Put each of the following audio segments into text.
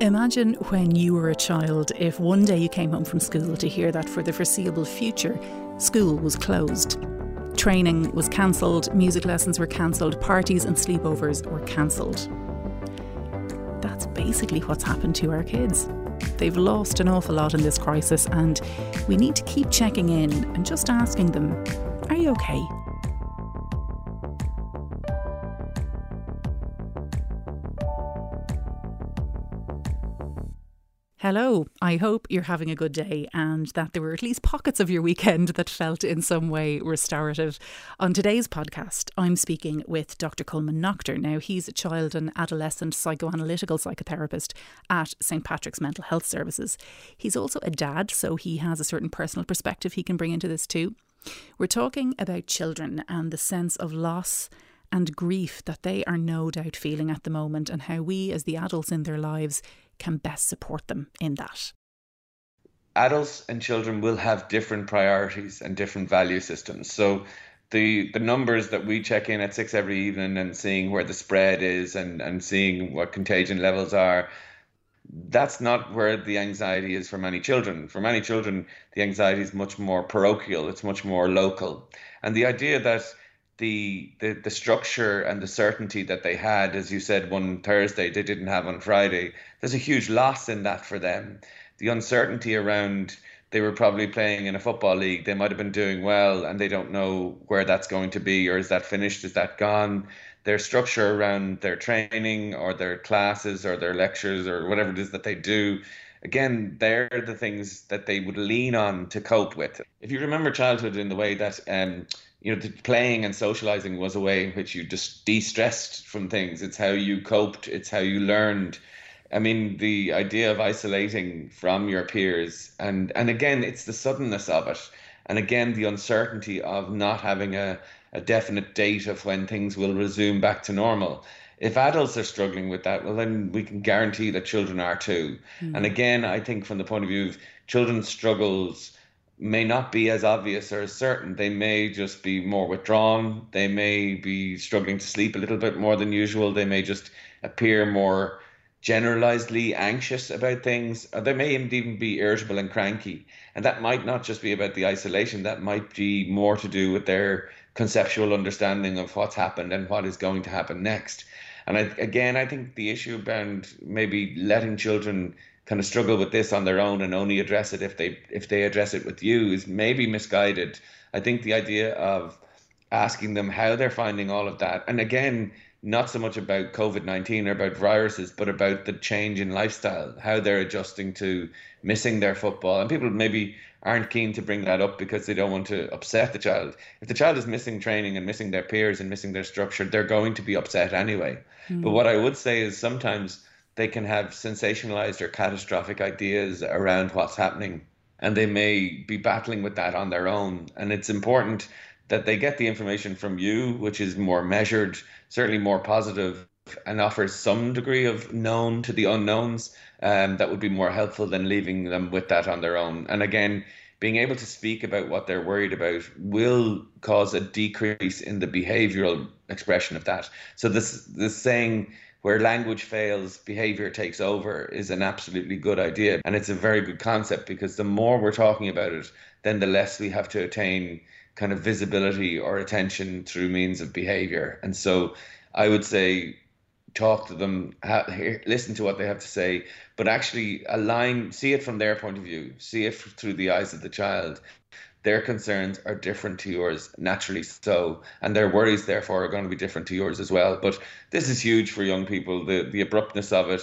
Imagine when you were a child if one day you came home from school to hear that for the foreseeable future, school was closed. Training was cancelled, music lessons were cancelled, parties and sleepovers were cancelled. That's basically what's happened to our kids. They've lost an awful lot in this crisis, and we need to keep checking in and just asking them, Are you okay? Hello. I hope you're having a good day and that there were at least pockets of your weekend that felt in some way restorative. On today's podcast, I'm speaking with Dr. Colman Noctor. Now, he's a child and adolescent psychoanalytical psychotherapist at St. Patrick's Mental Health Services. He's also a dad, so he has a certain personal perspective he can bring into this too. We're talking about children and the sense of loss and grief that they are no doubt feeling at the moment, and how we, as the adults in their lives, can best support them in that. Adults and children will have different priorities and different value systems. So, the the numbers that we check in at six every evening and seeing where the spread is and and seeing what contagion levels are that's not where the anxiety is for many children. For many children, the anxiety is much more parochial, it's much more local. And the idea that the, the the structure and the certainty that they had, as you said, one Thursday they didn't have on Friday. There's a huge loss in that for them. The uncertainty around they were probably playing in a football league. They might have been doing well, and they don't know where that's going to be, or is that finished? Is that gone? Their structure around their training, or their classes, or their lectures, or whatever it is that they do. Again, they're the things that they would lean on to cope with. If you remember childhood in the way that um, you know, playing and socializing was a way in which you just de-stressed from things. It's how you coped. It's how you learned. I mean, the idea of isolating from your peers, and and again, it's the suddenness of it, and again, the uncertainty of not having a, a definite date of when things will resume back to normal. If adults are struggling with that, well, then we can guarantee that children are too. Mm. And again, I think from the point of view of children's struggles may not be as obvious or as certain. They may just be more withdrawn. They may be struggling to sleep a little bit more than usual. They may just appear more generalizedly anxious about things. Or they may even be irritable and cranky. And that might not just be about the isolation, that might be more to do with their conceptual understanding of what's happened and what is going to happen next. And I, again, I think the issue around maybe letting children kind of struggle with this on their own and only address it if they if they address it with you is maybe misguided. I think the idea of asking them how they're finding all of that, and again, not so much about COVID nineteen or about viruses, but about the change in lifestyle, how they're adjusting to missing their football, and people maybe aren't keen to bring that up because they don't want to upset the child. If the child is missing training and missing their peers and missing their structure, they're going to be upset anyway. Mm. But what I would say is sometimes they can have sensationalized or catastrophic ideas around what's happening and they may be battling with that on their own. And it's important that they get the information from you which is more measured certainly more positive and offers some degree of known to the unknowns um, that would be more helpful than leaving them with that on their own. And again being able to speak about what they're worried about will cause a decrease in the behavioral expression of that. So this this saying where language fails, behavior takes over is an absolutely good idea. And it's a very good concept because the more we're talking about it, then the less we have to attain kind of visibility or attention through means of behavior. And so I would say talk to them, listen to what they have to say, but actually align, see it from their point of view, see it through the eyes of the child, their concerns are different to yours, naturally so, and their worries, therefore, are going to be different to yours as well. But this is huge for young people the, the abruptness of it,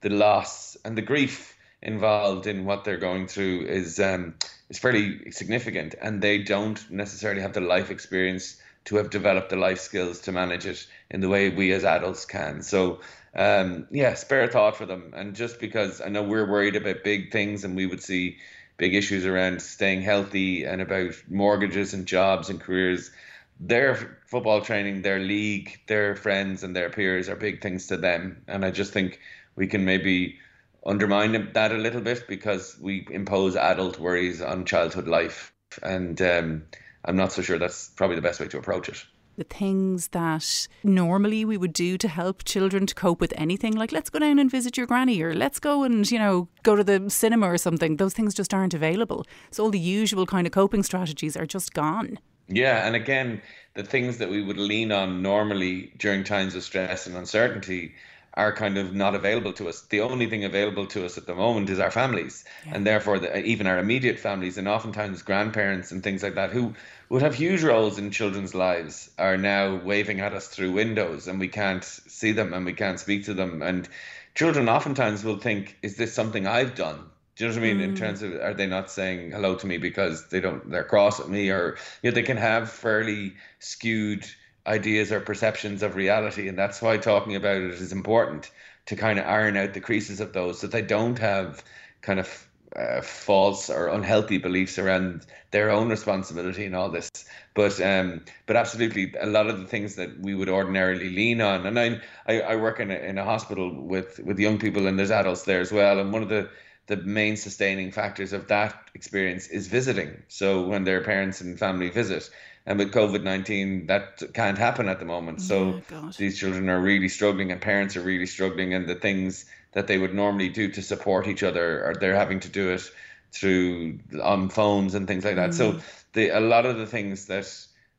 the loss, and the grief involved in what they're going through is um, is fairly significant, and they don't necessarily have the life experience to have developed the life skills to manage it in the way we as adults can. So, um, yeah, spare a thought for them. And just because I know we're worried about big things and we would see big issues around staying healthy and about mortgages and jobs and careers. Their football training, their league, their friends and their peers are big things to them. And I just think we can maybe undermine that a little bit because we impose adult worries on childhood life. And um, I'm not so sure that's probably the best way to approach it. The things that normally we would do to help children to cope with anything, like let's go down and visit your granny or let's go and, you know, go to the cinema or something, those things just aren't available. So all the usual kind of coping strategies are just gone. Yeah, and again, the things that we would lean on normally during times of stress and uncertainty are kind of not available to us. The only thing available to us at the moment is our families, yeah. and therefore the, even our immediate families, and oftentimes grandparents and things like that, who would have huge roles in children's lives, are now waving at us through windows, and we can't see them and we can't speak to them. And children oftentimes will think, "Is this something I've done?" Do you know what I mean? Mm. In terms of, are they not saying hello to me because they don't, they're cross at me, or you know, they can have fairly skewed ideas or perceptions of reality. And that's why talking about it is important to kind of iron out the creases of those so they don't have kind of uh, false or unhealthy beliefs around their own responsibility and all this. But um, but absolutely, a lot of the things that we would ordinarily lean on, and I I, I work in a, in a hospital with with young people, and there's adults there as well. And one of the the main sustaining factors of that experience is visiting. So when their parents and family visit, and with COVID 19, that can't happen at the moment. So oh, these children are really struggling, and parents are really struggling, and the things that they would normally do to support each other, or they're having to do it through on phones and things like that. Mm. So the a lot of the things that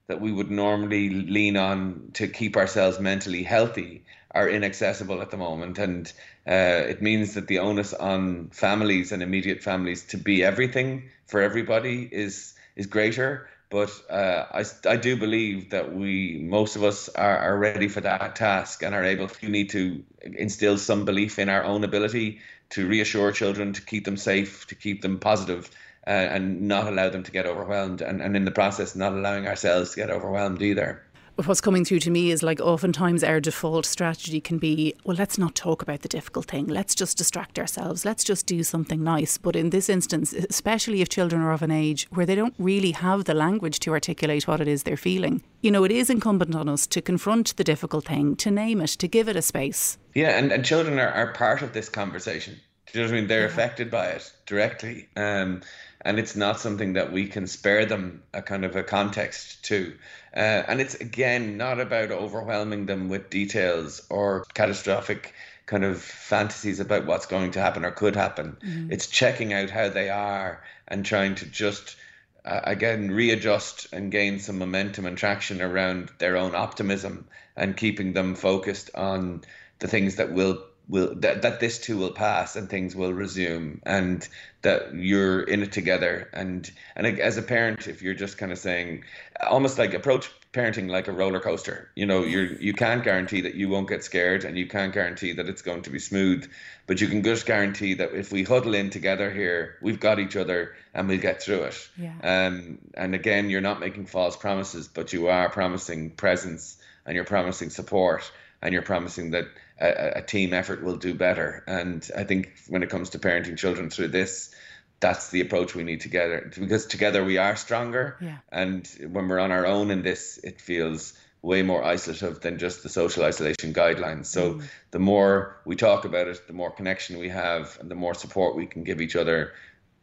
that we would normally lean on to keep ourselves mentally healthy are inaccessible at the moment, and uh, it means that the onus on families and immediate families to be everything for everybody is is greater but uh, I, I do believe that we, most of us, are, are ready for that task and are able. We need to instill some belief in our own ability to reassure children, to keep them safe, to keep them positive, uh, and not allow them to get overwhelmed. And, and in the process, not allowing ourselves to get overwhelmed either what's coming through to me is like oftentimes our default strategy can be, well, let's not talk about the difficult thing. Let's just distract ourselves. Let's just do something nice. But in this instance, especially if children are of an age where they don't really have the language to articulate what it is they're feeling, you know, it is incumbent on us to confront the difficult thing, to name it, to give it a space. Yeah, and, and children are, are part of this conversation. Do you know what I mean? They're yeah. affected by it directly. Um, and it's not something that we can spare them a kind of a context to. Uh, and it's again not about overwhelming them with details or catastrophic kind of fantasies about what's going to happen or could happen. Mm-hmm. It's checking out how they are and trying to just uh, again readjust and gain some momentum and traction around their own optimism and keeping them focused on the things that will will that, that this too will pass and things will resume and that you're in it together. And and as a parent if you're just kind of saying almost like approach parenting like a roller coaster. You know you're you can't guarantee that you won't get scared and you can't guarantee that it's going to be smooth but you can just guarantee that if we huddle in together here we've got each other and we'll get through it. Yeah. um, and again you're not making false promises but you are promising presence and you're promising support and you're promising that a, a, team effort will do better. And I think when it comes to parenting children through this, that's the approach we need together because together we are stronger. Yeah. And when we're on our own in this, it feels way more isolative than just the social isolation guidelines. So mm. the more we talk about it, the more connection we have, and the more support we can give each other,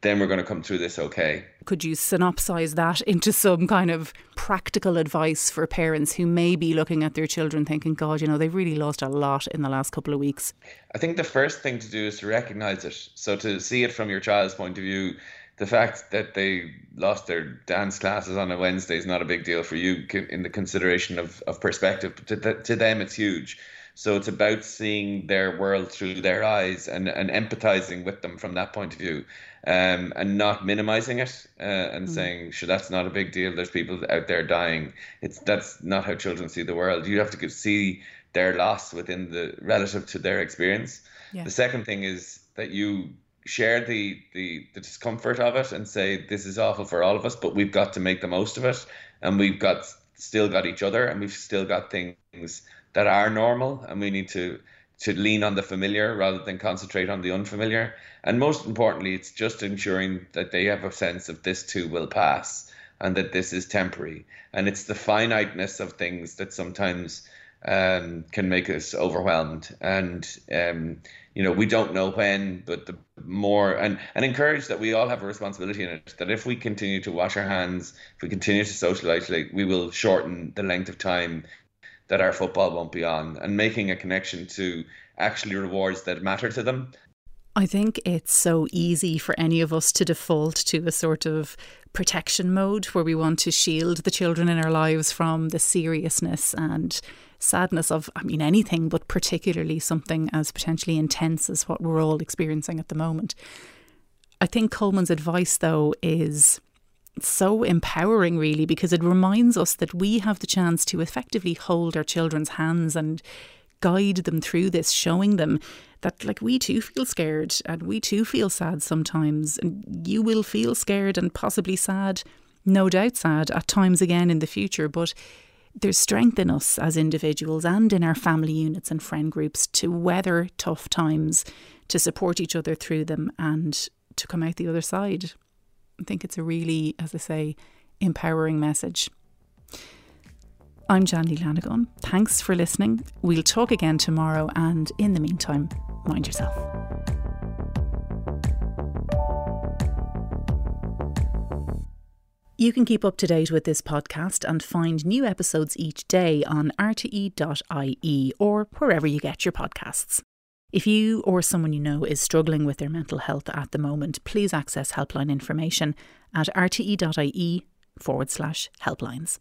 then we're going to come through this okay. Could you synopsize that into some kind of practical advice for parents who may be looking at their children thinking, God, you know, they've really lost a lot in the last couple of weeks? I think the first thing to do is to recognize it. So to see it from your child's point of view, the fact that they lost their dance classes on a Wednesday is not a big deal for you in the consideration of, of perspective. But to, to them, it's huge. So it's about seeing their world through their eyes and, and empathizing with them from that point of view um, and not minimizing it uh, and mm. saying, sure, that's not a big deal. There's people out there dying. It's That's not how children see the world. You have to see their loss within the relative to their experience. Yeah. The second thing is that you share the, the the discomfort of it and say this is awful for all of us, but we've got to make the most of it, and we've got still got each other, and we've still got things that are normal and we need to to lean on the familiar rather than concentrate on the unfamiliar and most importantly it's just ensuring that they have a sense of this too will pass and that this is temporary and it's the finiteness of things that sometimes um, can make us overwhelmed. And um, you know, we don't know when, but the more and and encourage that we all have a responsibility in it. That if we continue to wash our hands, if we continue to social isolate, we will shorten the length of time that our football won't be on, and making a connection to actually rewards that matter to them. I think it's so easy for any of us to default to a sort of protection mode where we want to shield the children in our lives from the seriousness and sadness of, I mean, anything, but particularly something as potentially intense as what we're all experiencing at the moment. I think Colman's advice, though, is so empowering, really, because it reminds us that we have the chance to effectively hold our children's hands and guide them through this, showing them that, like, we too feel scared and we too feel sad sometimes. And you will feel scared and possibly sad, no doubt sad, at times again in the future. But there's strength in us as individuals and in our family units and friend groups to weather tough times, to support each other through them, and to come out the other side. I think it's a really, as I say, empowering message. I'm Jandy Lanigan. Thanks for listening. We'll talk again tomorrow, and in the meantime, mind yourself. You can keep up to date with this podcast and find new episodes each day on rte.ie or wherever you get your podcasts. If you or someone you know is struggling with their mental health at the moment, please access helpline information at rte.ie forward slash helplines.